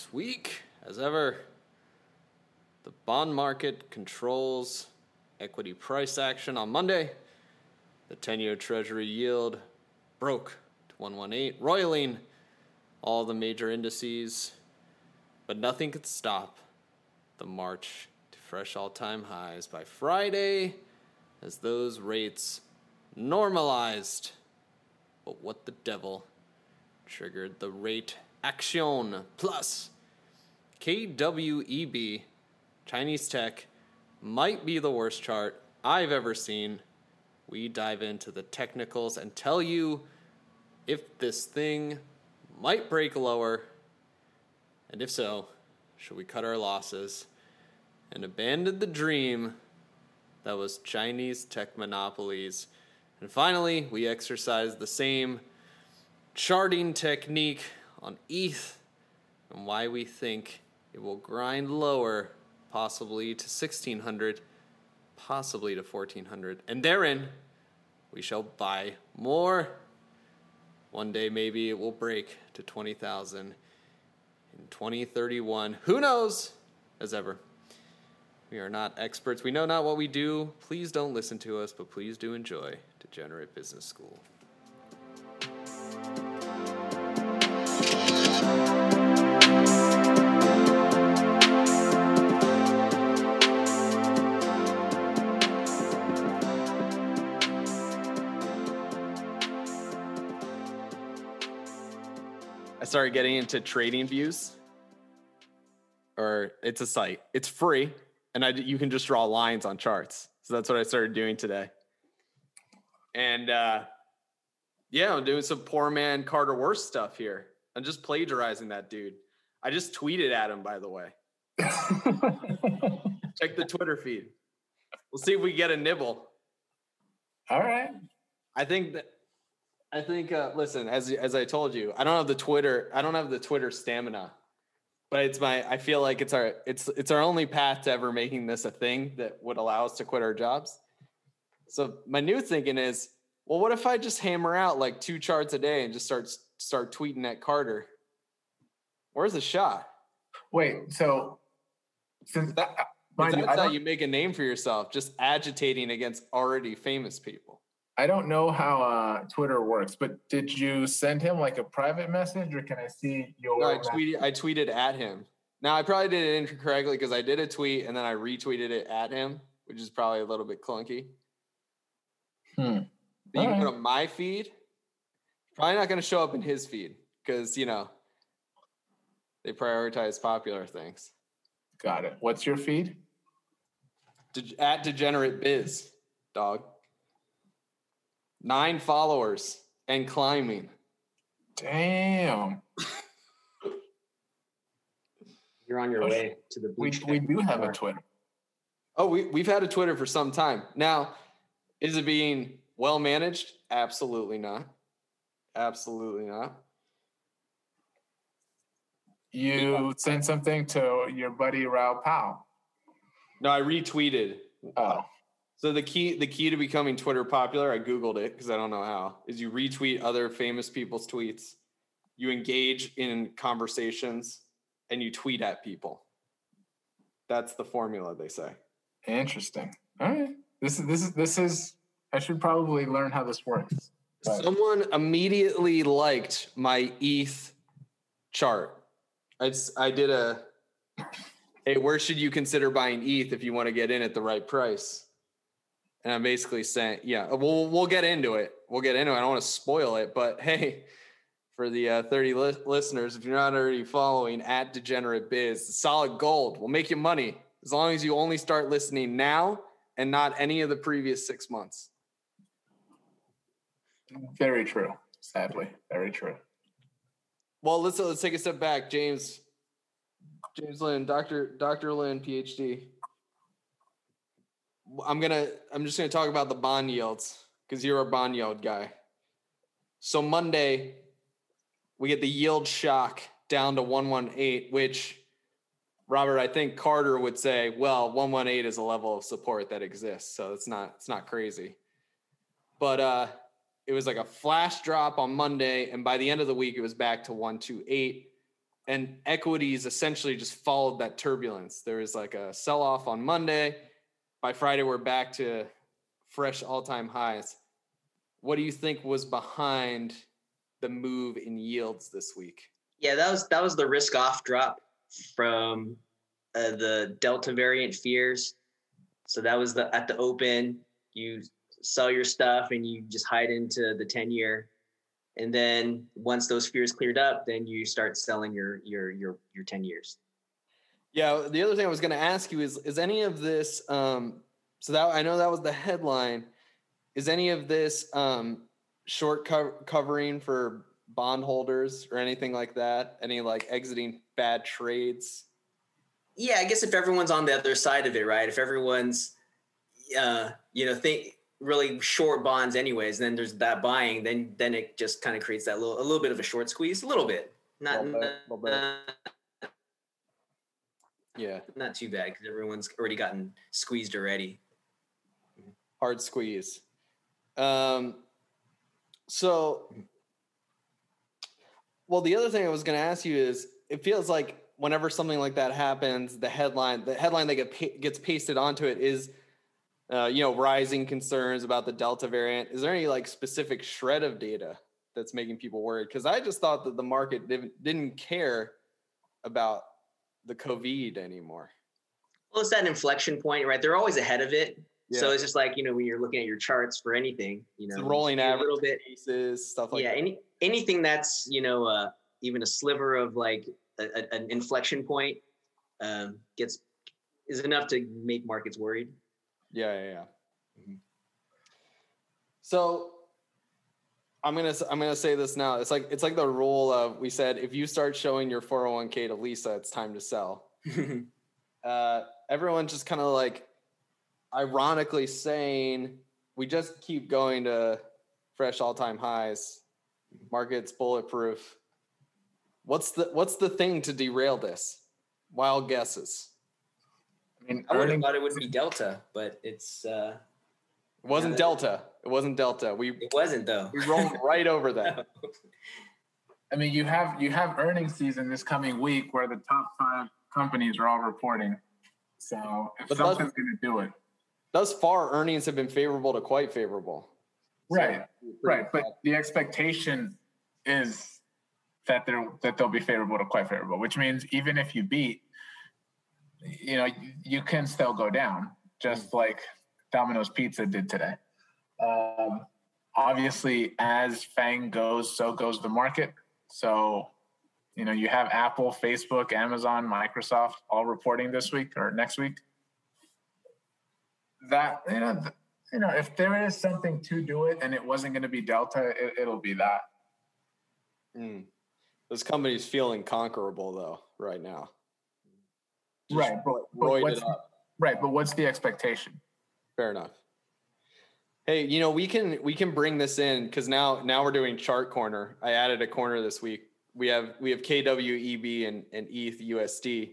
This week, as ever, the bond market controls equity price action on Monday. The 10 year Treasury yield broke to 118, roiling all the major indices, but nothing could stop the march to fresh all time highs by Friday as those rates normalized. But what the devil triggered the rate action plus KWEB Chinese tech might be the worst chart I've ever seen. We dive into the technicals and tell you if this thing might break lower, and if so, should we cut our losses and abandon the dream that was Chinese tech monopolies? And finally, we exercise the same charting technique on ETH and why we think it will grind lower, possibly to 1600, possibly to 1400. And therein, we shall buy more. One day, maybe it will break to 20,000 in 2031. Who knows? As ever. We are not experts. We know not what we do. Please don't listen to us, but please do enjoy Degenerate Business School. Started getting into trading views, or it's a site. It's free, and I, you can just draw lines on charts. So that's what I started doing today. And uh, yeah, I'm doing some poor man Carter Worth stuff here. I'm just plagiarizing that dude. I just tweeted at him, by the way. Check the Twitter feed. We'll see if we get a nibble. All right. I think that I think uh, listen, as as I told you, I don't have the Twitter, I don't have the Twitter stamina. But it's my I feel like it's our it's it's our only path to ever making this a thing that would allow us to quit our jobs. So my new thinking is, well, what if I just hammer out like two charts a day and just start start tweeting at Carter? Where's the shot? Wait, so since that, mind you, That's I how you make a name for yourself, just agitating against already famous people. I don't know how uh, Twitter works, but did you send him like a private message, or can I see your? No, I message? tweeted I tweeted at him. Now I probably did it incorrectly because I did a tweet and then I retweeted it at him, which is probably a little bit clunky. Hmm. But you can Alright. put on my feed. Probably not going to show up in his feed because you know they prioritize popular things. Got it. What's your feed? De- at degenerate biz, dog. Nine followers and climbing. Damn. You're on your way to the We beach. we do have a Twitter. Oh, we, we've had a Twitter for some time. Now, is it being well managed? Absolutely not. Absolutely not. You sent something to your buddy Raoul Pal. No, I retweeted. Oh, So the key the key to becoming Twitter popular, I googled it because I don't know how, is you retweet other famous people's tweets, you engage in conversations, and you tweet at people. That's the formula, they say. interesting. All right. This is this is this is. I should probably learn how this works. But- Someone immediately liked my ETH chart. I, I did a, hey, where should you consider buying ETH if you want to get in at the right price? And I'm basically saying, yeah, we'll, we'll get into it. We'll get into it. I don't want to spoil it, but hey, for the uh, 30 li- listeners, if you're not already following at Degenerate Biz, solid gold will make you money as long as you only start listening now and not any of the previous six months. Very true. Sadly, very true. Well, let's let's take a step back, James. James Lynn, Doctor Doctor Lynn, PhD. I'm gonna I'm just gonna talk about the bond yields because you're a bond yield guy. So Monday, we get the yield shock down to 118, which Robert, I think Carter would say, well, 118 is a level of support that exists, so it's not it's not crazy. But uh it was like a flash drop on Monday, and by the end of the week, it was back to 128. and equities essentially just followed that turbulence. There was like a sell off on Monday. By Friday, we're back to fresh all time highs. What do you think was behind the move in yields this week? Yeah, that was that was the risk off drop from uh, the Delta variant fears. So that was the at the open. You sell your stuff and you just hide into the ten year, and then once those fears cleared up, then you start selling your your your your ten years. Yeah, the other thing I was going to ask you is is any of this um so that I know that was the headline is any of this um short co- covering for bondholders or anything like that? Any like exiting bad trades? Yeah, I guess if everyone's on the other side of it, right? If everyone's uh you know, think really short bonds anyways, then there's that buying, then then it just kind of creates that little a little bit of a short squeeze, a little bit. Not, Little bit, little bit. not Yeah, not too bad because everyone's already gotten squeezed already. hard squeeze. Um, so, well, the other thing I was going to ask you is, it feels like whenever something like that happens, the headline, the headline that get pa- gets pasted onto it is, uh, you know, rising concerns about the Delta variant. Is there any like specific shred of data that's making people worried? Because I just thought that the market didn't, didn't care about the COVID anymore. Well, it's that inflection point, right? They're always ahead of it. So it's just like, you know, when you're looking at your charts for anything, you know, It's you rolling see a little bit. cases, stuff like yeah, that. any anything that's, you know, uh, even a sliver of like a, a- an inflection point um, gets is enough to make markets worried. Yeah, yeah, yeah. Mhm. So I'm gonna s- I'm gonna say this now. It's like it's like the rule of we said if you start showing your 401k to Lisa, it's time to sell. Uh, everyone just kind of like ironically saying we just keep going to fresh all time highs. Market's bulletproof. What's the what's the thing to derail this? Wild guesses. I mean, I would have thought it would be Delta, but it's uh, It wasn't that- Delta. It wasn't Delta. We it wasn't though. we rolled right over that. I mean, you have you have earnings season this coming week where the top five companies are all reporting. So if But something's going to do it, Thus far, earnings have been favorable to quite favorable. right, right. But the expectation is that they're that they'll be favorable to quite favorable, which means even if you beat, you know, you, you can still go down, just mm. like Domino's Pizza did today. Um, obviously, as FAANG goes, so goes the market. So, you know, you have Apple, Facebook, Amazon, Microsoft all reporting this week or next week. That you know, you know, if there is something to do it and it wasn't going to be Delta, it, it'll be that. Mm. This company's feeling conquerable though right now. Just right, but, but what's right, but what's the expectation? Fair enough. Hey, you know we can we can bring this in because now now we're doing chart corner. I added a corner this week. We have we have KWEB and and ETH USD,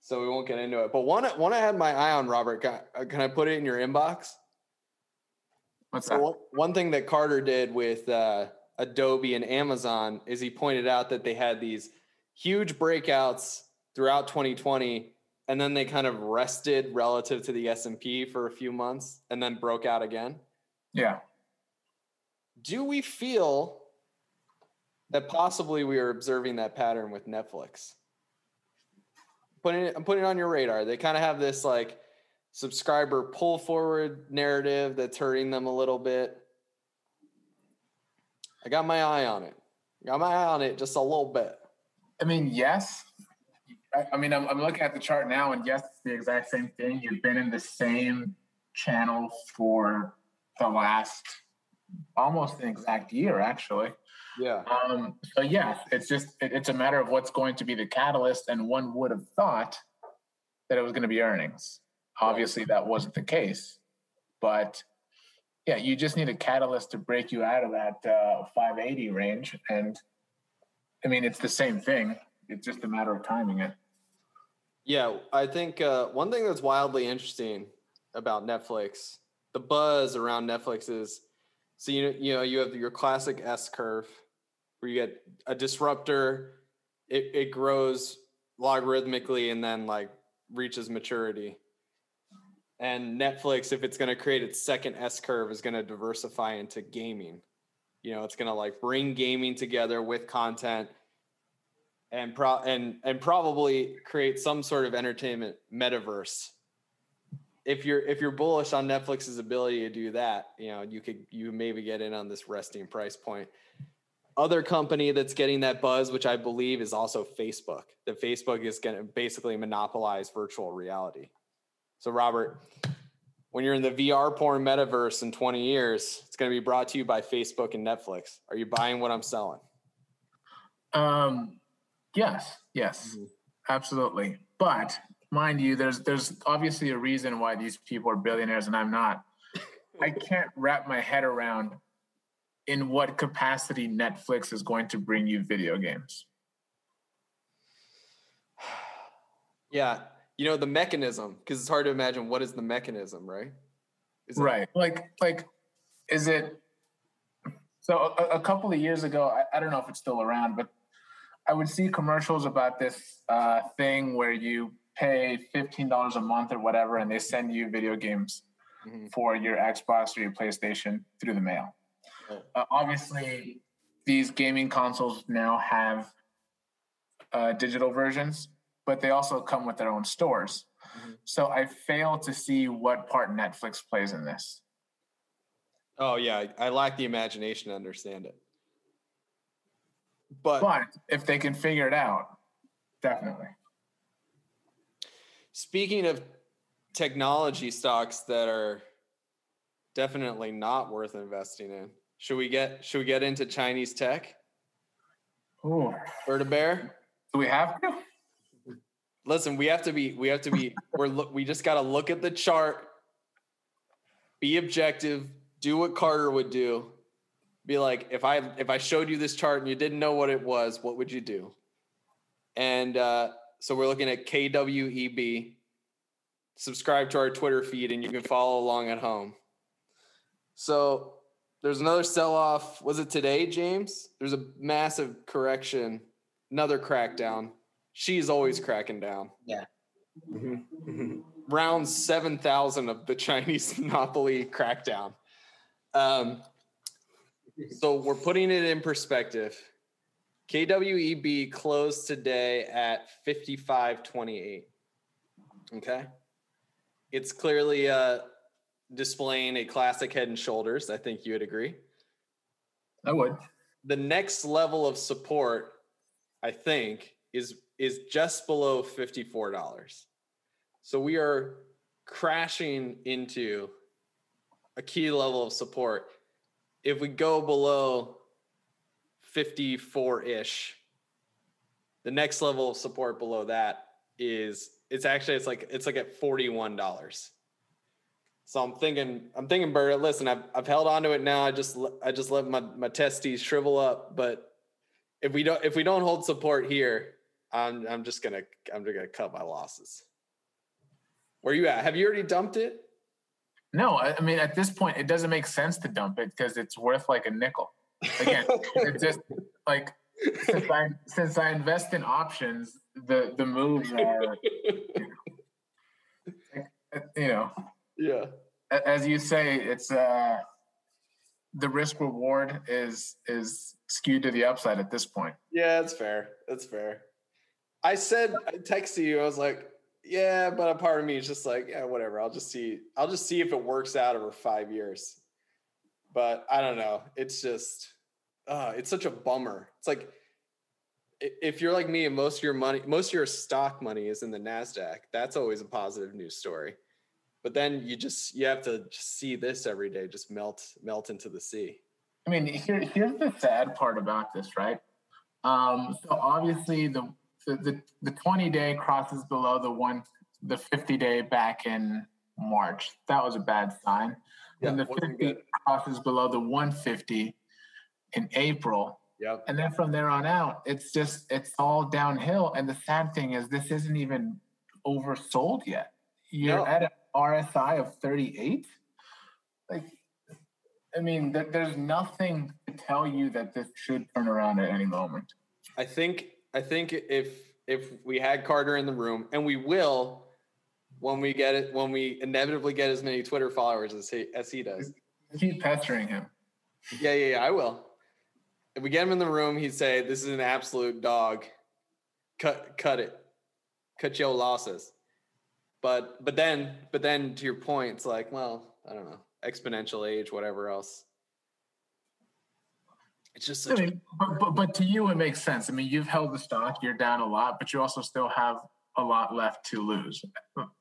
so we won't get into it. But one one I had my eye on, Robert. Can, I- can I put it in your inbox? What's So that? one, one thing that Carter did with uh, Adobe and Amazon is he pointed out that they had these huge breakouts throughout 2020, and then they kind of rested relative to the S and P for a few months, and then broke out again. Yeah. Do we feel that possibly we are observing that pattern with Netflix? Putting it, I'm putting it on your radar. They kind of have this like subscriber pull forward narrative that's hurting them a little bit. I got my eye on it. Got my eye on it just a little bit. I mean, yes. I, I mean, I'm, I'm looking at the chart now, and yes, it's the exact same thing. You've been in the same channel for the last almost an exact year, actually. Yeah. Um, so yes, it's just it, it's a matter of what's going to be the catalyst, and one would have thought that it was going to be earnings. Obviously, that wasn't the case, but yeah, you just need a catalyst to break you out of that uh, 580 range, and I mean, it's the same thing. It's just a matter of timing it. Yeah, I think uh, one thing that's wildly interesting about Netflix, the buzz around Netflix is, so you you know you have your classic S curve, where you get a disruptor, it, it grows logarithmically and then like reaches maturity. And Netflix, if it's going to create its second S curve, is going to diversify into gaming. You know, it's going to like bring gaming together with content and pro and and probably create some sort of entertainment metaverse. If you're if you're bullish on Netflix's ability to do that, you know, you could you maybe get in on this resting price point other company that's getting that buzz, which I believe is also Facebook. That Facebook is going to basically monopolize virtual reality. So, Robert, when you're in the VR porn metaverse in 20 years, it's going to be brought to you by Facebook and Netflix. Are you buying what I'm selling? Um, yes, yes, mm-hmm. absolutely. But mind you, there's there's obviously a reason why these people are billionaires and I'm not. I can't wrap my head around in what capacity Netflix is going to bring you video games. Yeah, you know the mechanism because it's hard to imagine what is the mechanism, right? Is right, it- like like is it? So a, a couple of years ago, I, I, don't know if it's still around, but I would see commercials about this uh, thing where you pay fifteen dollars a month or whatever, and they send you video games mm-hmm. for your Xbox or your PlayStation through the mail. Uh, obviously, these gaming consoles now have uh, digital versions, but they also come with their own stores. Mm-hmm. So I fail to see what part Netflix plays in this. Oh yeah, I lack the imagination to understand it. But, but if they can figure it out, definitely. Speaking of technology stocks that are definitely not worth investing in, should we get should we get into Chinese tech? Oh, bird a bear. Do we have to? Listen, we have to be. We have to be. we're look. we just got to look at the chart, be objective, do what Carter would do. Be like, if I if I showed you this chart and you didn't know what it was, what would you do? And uh, so we're looking at KWEB. Subscribe to our Twitter feed, and you can follow along at home. So there's another sell off. Was it today, James? There's a massive correction, another crackdown. Xi's always cracking down. Yeah. Mm-hmm. Mm-hmm. Round 7,000 of the Chinese monopoly crackdown. Um, so we're putting it in perspective. KWEB closed today at 55.28. Okay. It's clearly uh, displaying a classic head and shoulders. I think you would agree. I would. The next level of support, I think, is is just below $54. So we are crashing into a key level of support. If we go below 54-ish, the next level of support below that is it's actually it's like it's like at $41. So I'm thinking, I'm thinking, Bert. Listen, I've I've held on to it now. I just I just let my my testes shrivel up. But if we don't if we don't hold support here, I'm I'm just gonna I'm just gonna cut my losses. Where you at? Have you already dumped it? No, I mean at this point it doesn't make sense to dump it because it's worth like a nickel. Again, it's just like since I since I invest in options, the the moves are you know yeah. As you say, it's uh, the risk reward is is skewed to the upside at this point. Yeah, that's fair. That's fair. I said I texted you. I was like, yeah, but a part of me is just like, yeah, whatever. I'll just see. I'll just see if it works out over five years. But I don't know. It's just, uh, it's such a bummer. It's like if you're like me and most of your money, most of your stock money is in the Nasdaq. That's always a positive news story but then you just you have to just see this every day just melt melt into the sea i mean here, here's the sad part about this right um, so obviously the, the the 20 day crosses below the one the 50 day back in march that was a bad sign yeah, and the 50 crosses below the 150 in april Yep. And then from there on out, it's just it's all downhill. And the sad thing is this isn't even oversold yet. You're no. at a RSI of 38? Like, I mean, th- there's nothing to tell you that this should turn around at any moment. I think I think if if we had Carter in the room, and we will, when we get it, when we inevitably get as many Twitter followers as he as he does. Keep pestering him. Yeah, yeah, yeah. I will. If we get him in the room, he'd say, "This is an absolute dog. Cut, cut it, cut your losses." But but then but then to your point, it's like, well, I don't know, exponential age, whatever else. It's just I mean, but, but but to you it makes sense. I mean, you've held the stock, you're down a lot, but you also still have a lot left to lose.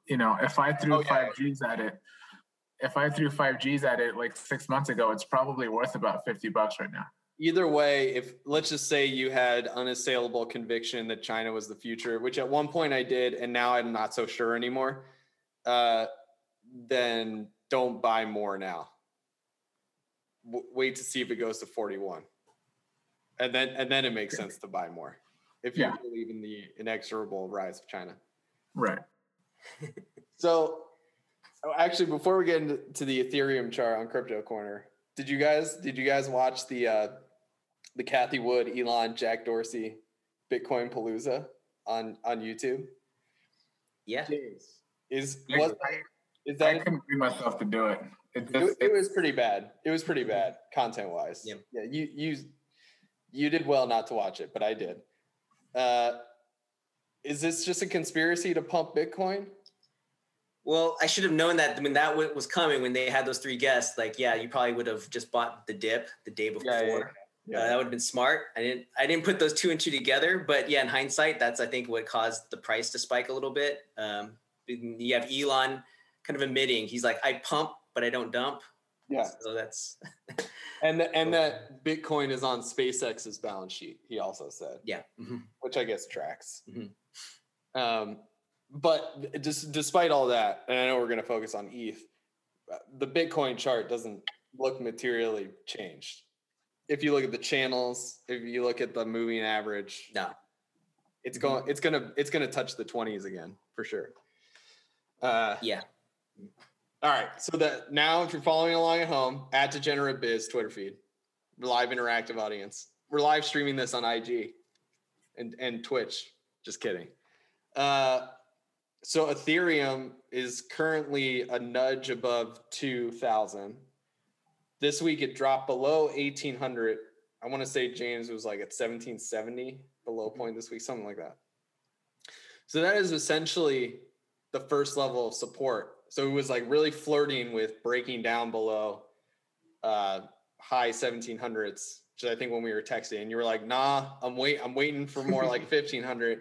You know, if I threw oh, yeah. five G's at it, if I threw five G's at it like six months ago, it's probably worth about fifty bucks right now. Either way, if let's just say you had unassailable conviction that China was the future, which at one point I did, and now I'm not so sure anymore, uh, then don't buy more now. W- wait to see if it goes to 41 and then and then it makes sense to buy more if you yeah. believe in the inexorable rise of China. Right. so, oh, actually, before we get into the Ethereum chart on Crypto Corner, did you guys did you guys watch the uh, the Cathie Wood, Elon, Jack Dorsey, Bitcoin Palooza on on YouTube? Yeah. Is was is that I couldn't bring myself to do it. It, just, it, it was pretty bad. It was pretty bad content wise. Yeah. Yeah. You you you did well not to watch it, but I did. Uh, is this just a conspiracy to pump Bitcoin? Well, I should have known that when that was coming, when they had those three guests, like, yeah, you probably would have just bought the dip the day before. Yeah, yeah, yeah. Uh, that would have been smart. I didn't, I didn't put those two and two together, but yeah, in hindsight, that's I think what caused the price to spike a little bit. Um, you have Elon kind of admitting he's like, I pump, but I don't dump. Yeah. So that's and the, and that Bitcoin is on SpaceX's balance sheet. He also said. Yeah. Mm-hmm. Which I guess tracks. Mm-hmm. Um, but just despite all that, and I know we're going to focus on ETH, the Bitcoin chart doesn't look materially changed. If you look at the channels, if you look at the moving average, no, it's going. It's gonna. It's gonna touch the twenties again for sure. Uh, yeah. All right. So that now, if you're following along at home, at Degenerate Biz Twitter feed, live interactive audience. We're live streaming this on IG and and Twitch. Just kidding. Uh, so Ethereum is currently a nudge above two thousand. This week it dropped below eighteen hundred. I want to say James was like at seventeen seventy, the low point this week, something like that. So that is essentially the first level of support so it was like really flirting with breaking down below uh, high 1700s, which I think when we were texting, you were like, "Nah, I'm wait, I'm waiting for more like 1500,"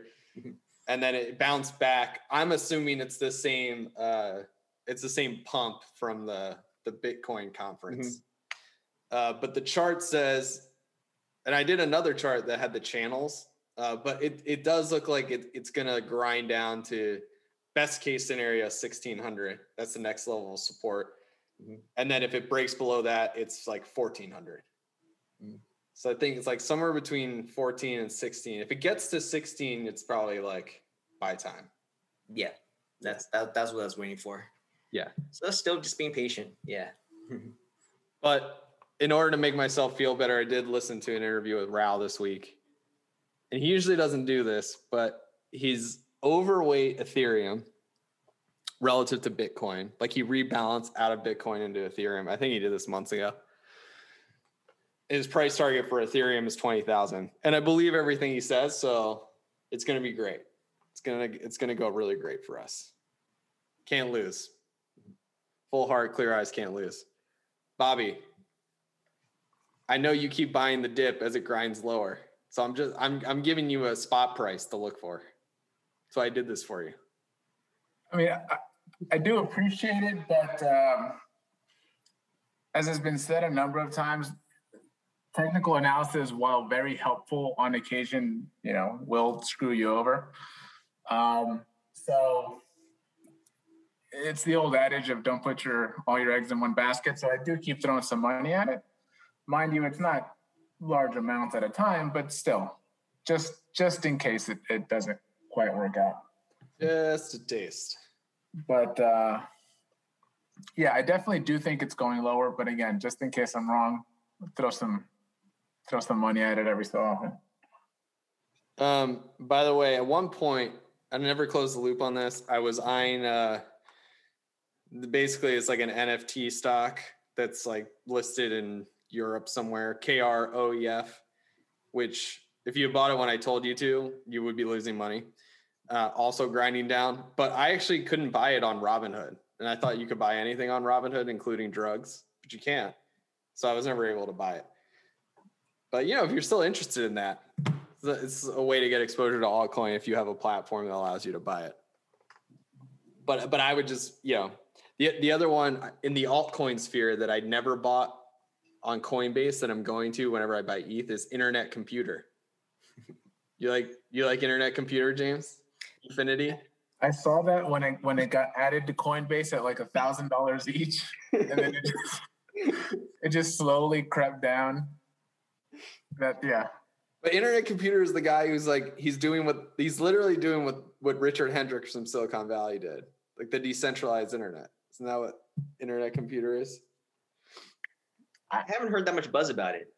and then it bounced back. I'm assuming it's the same. Uh, it's the same pump from the the Bitcoin conference. Mm-hmm. Uh, but the chart says, and I did another chart that had the channels, uh, but it it does look like it, it's gonna grind down to best case scenario 1600 that's the next level of support. Mm-hmm. and then if it breaks below that it's like 1400 mm-hmm. so i think it's like somewhere between 14 and 16 if it gets to 16 it's probably like buy time. Yeah that's that, that's what i was waiting for. Yeah. So still just being patient yeah. But in order to make myself feel better i did listen to an interview with Raoul this week. And he usually doesn't do this but he's overweight Ethereum relative to Bitcoin. Like he rebalanced out of Bitcoin into Ethereum. I think he did this months ago. His price target for Ethereum is 20,000. And I believe everything he says, so it's going to be great. It's going to it's going to go really great for us. Can't lose. Full heart, clear eyes, can't lose. Bobby, I know you keep buying the dip as it grinds lower. So I'm just I'm I'm giving you a spot price to look for. So I did this for you. I mean, I, I do appreciate it, but um, as has been said a number of times, technical analysis, while very helpful on occasion, you know, will screw you over. Um, so it's the old adage of don't put your all your eggs in one basket. So I do keep throwing some money at it. Mind you, it's not large amounts at a time, but still, just just in case it, it doesn't quite work out. Just a taste. But uh, yeah, I definitely do think it's going lower. But again, just in case I'm wrong, throw some throw some money at it every so often. Um, by the way, at one point, I never closed the loop on this. I was eyeing uh basically it's like an NFT stock that's like listed in Europe somewhere, K R O E F, which if you bought it when I told you to, you would be losing money. Uh, also grinding down, but I actually couldn't buy it on Robinhood, and I thought you could buy anything on Robinhood, including drugs, but you can't. So I was never able to buy it. But you know, if you're still interested in that, it's a way to get exposure to altcoin if you have a platform that allows you to buy it. But but I would just you know the the other one in the altcoin sphere that I never bought on Coinbase that I'm going to whenever I buy ETH is Internet Computer. you like you like Internet Computer, James? Infinity. I saw that when it when it got added to Coinbase at like a thousand dollars each, and then it just, it just slowly crept down. That yeah. But Internet Computer is the guy who's like he's doing what he's literally doing what what Richard Hendricks from Silicon Valley did, like the decentralized internet. Isn't that what Internet Computer is? I haven't heard that much buzz about it,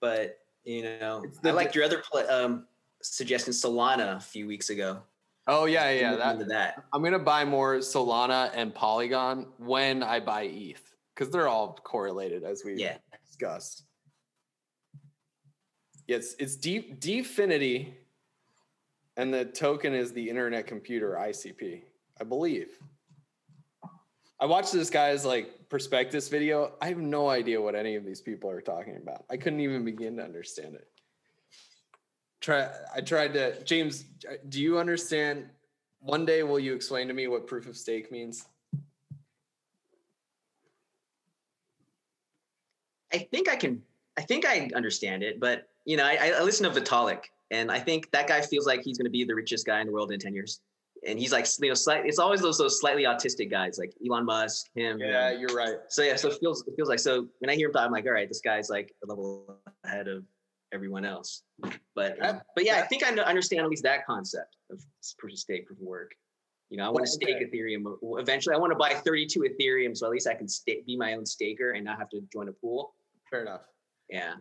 but you know, I liked your other play, um, suggestion, Solana, a few weeks ago. Oh yeah, yeah. That, that I'm gonna buy more Solana and Polygon when I buy ETH because they're all correlated as we yeah. discussed. It's it's deep DFINITY, and the token is the Internet Computer ICP, I believe. I watched this guy's like prospectus video. I have no idea what any of these people are talking about. I couldn't even begin to understand it try i tried to james do you understand? One day will you explain to me what proof of stake means? I think i can i think i understand it but you know i, I listen to vitalik and i think that guy feels like he's going to be the richest guy in the world in 10 years. And he's like you know slight, it's always those those slightly autistic guys like elon musk him. Yeah you're right. So yeah so it feels it feels like so when i hear him talk i'm like all right this guy's like a level ahead of everyone else. But uh, but yeah, I think I understand at least that concept of stake, proof of work. You know, I want to stake okay. Ethereum. Eventually, I want to buy 32 Ethereum, so at least I can stake, be my own staker and not have to join a pool. Fair enough. Yeah.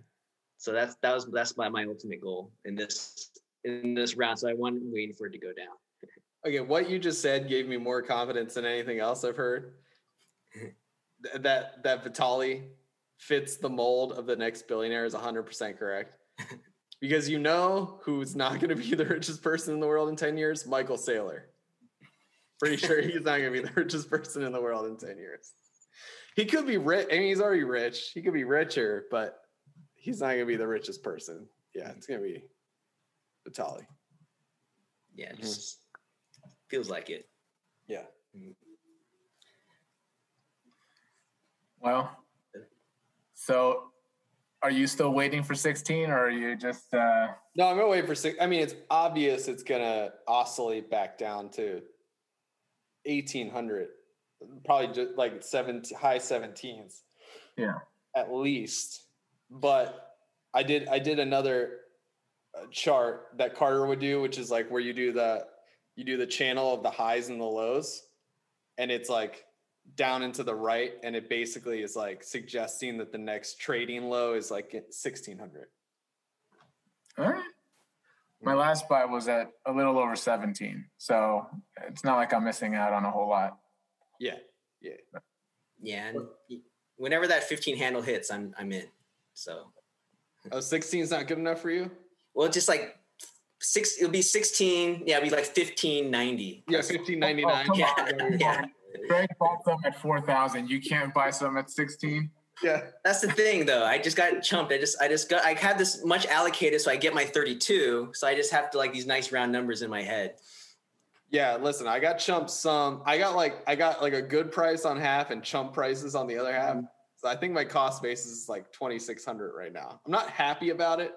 So that's that was that's my, my ultimate goal in this in this round. So I want waiting for it to go down. Okay, what you just said gave me more confidence than anything else I've heard. that that Vitali fits the mold of the next billionaire is 100% correct because you know who's not going to be the richest person in the world in 10 years? Michael Saylor. Pretty sure he's not going to be the richest person in the world in 10 years. He could be rich. I mean, he's already rich. He could be richer, but he's not going to be the richest person. Yeah, it's going to be Vitali. Yeah, it just mm-hmm. feels like it. Yeah. Mm-hmm. Well, so are you still waiting for 16 or are you just uh no i'm gonna wait for six i mean it's obvious it's gonna oscillate back down to 1800 probably just like 17 high 17s yeah. At least but i did i did another uh, chart that carter would do which is like where you do the you do the channel of the highs and the lows and it's like down into the right and it basically is like suggesting that the next trading low is like 1600 all right. My last buy was at a little over 17 so it's not like i'm missing out on a whole lot. Yeah yeah. Yeah and whenever that 15 handle hits i'm i'm in so. Oh 16 is not good enough for you? Well just like six it'll be 16 yeah it'll be like 1590 yeah 1599 oh, oh yeah, yeah. Greg bought some at four thousand. You can't buy some at sixteen. Yeah, that's the thing, though. I just got chumped. I just, I just got, I had this much allocated, so I get my thirty-two. So I just have to like these nice round numbers in my head. Yeah, listen, I got chumped some. I got like, I got like a good price on half and chump prices on the other half. So I think my cost basis is like twenty six hundred right now. I'm not happy about it,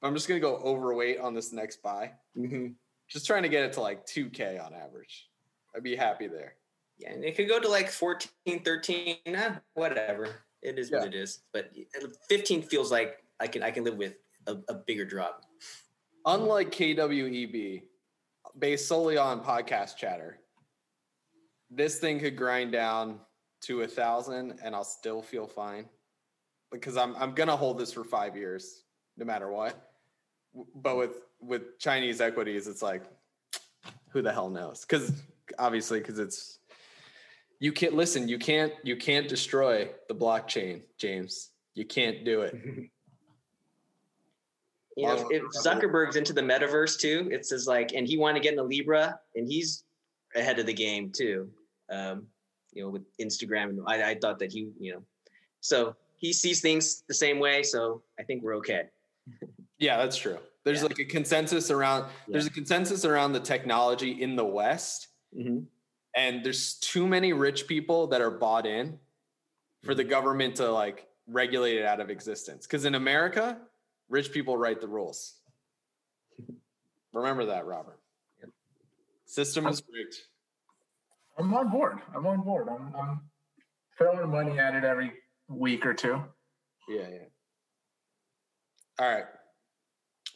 but I'm just gonna go overweight on this next buy. Mm-hmm. Just trying to get it to like two k on average. I'd be happy there yeah, and it could go to like 14, 13, eh, whatever. It is yeah. what it is. But 15 feels like I can I can live with a, a bigger drop. Unlike KWEB, based solely on podcast chatter, this thing could grind down to a thousand and I'll still feel fine. Because I'm I'm gonna hold this for five years, no matter what. but with with Chinese equities, it's like, who the hell knows? Because obviously, because it's you can't listen. You can't you can't destroy the blockchain, James. You can't do it. You know, if Zuckerberg's into the metaverse too, it says like, and he wanted to get into Libra, and he's ahead of the game too. Um, you know, with Instagram, I, I thought that he, you know, so he sees things the same way. So I think we're okay. Yeah, that's true. There's yeah. like a consensus around. Yeah. There's a consensus around the technology in the West, mm-hmm. And there's too many rich people that are bought in for the mm-hmm. government to like regulate it out of existence. Because in America, Rich people write the rules. Remember that, Robert. System is rigged. I'm on board. I'm on board. I'm, I'm throwing money at it every week or two. Yeah, yeah. All right.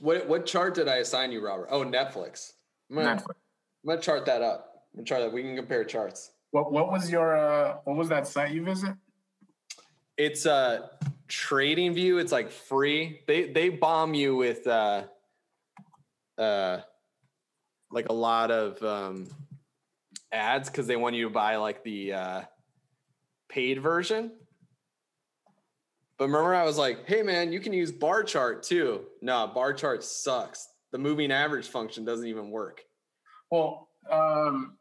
What what chart did I assign you, Robert? Oh, Netflix. I'm gonna, Netflix. I'm gonna chart that up. I'm that. We can compare charts. What what was your uh what was that site you visit? It's uh trading view it's like free they they bomb you with uh uh like a lot of um ads because they want you to buy like the uh paid version but remember i was like hey man you can use bar chart too no bar chart sucks the moving average function doesn't even work well um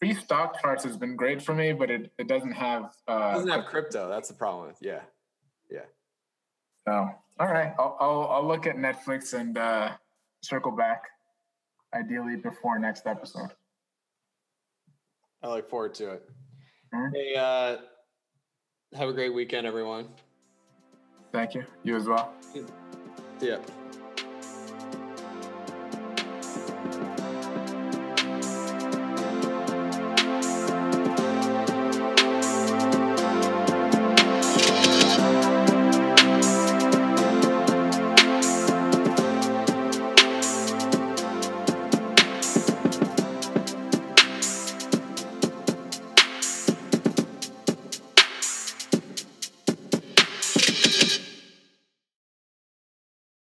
free stock charts has been great for me but it, it doesn't have uh it doesn't have crypto that's the problem with yeah yeah. Oh, all right. I'll, I'll, I'll look at Netflix and uh, circle back, ideally before next episode. I look forward to it. Mm-hmm. Hey, uh, have a great weekend, everyone. Thank you. You as well. Ya.